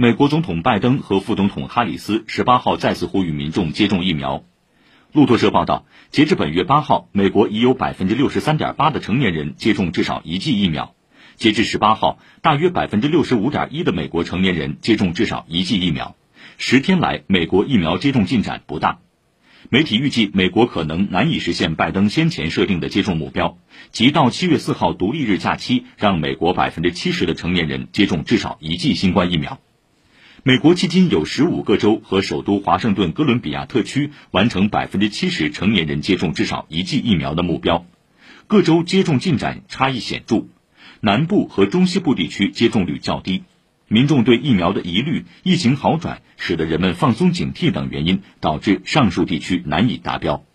美国总统拜登和副总统哈里斯十八号再次呼吁民众接种疫苗。路透社报道，截至本月八号，美国已有百分之六十三点八的成年人接种至少一剂疫苗。截至十八号，大约百分之六十五点一的美国成年人接种至少一剂疫苗。十天来，美国疫苗接种进展不大。媒体预计，美国可能难以实现拜登先前设定的接种目标，即到七月四号独立日假期，让美国百分之七十的成年人接种至少一剂新冠疫苗。美国迄今有十五个州和首都华盛顿哥伦比亚特区完成百分之七十成年人接种至少一剂疫苗的目标，各州接种进展差异显著，南部和中西部地区接种率较低，民众对疫苗的疑虑、疫情好转使得人们放松警惕等原因，导致上述地区难以达标。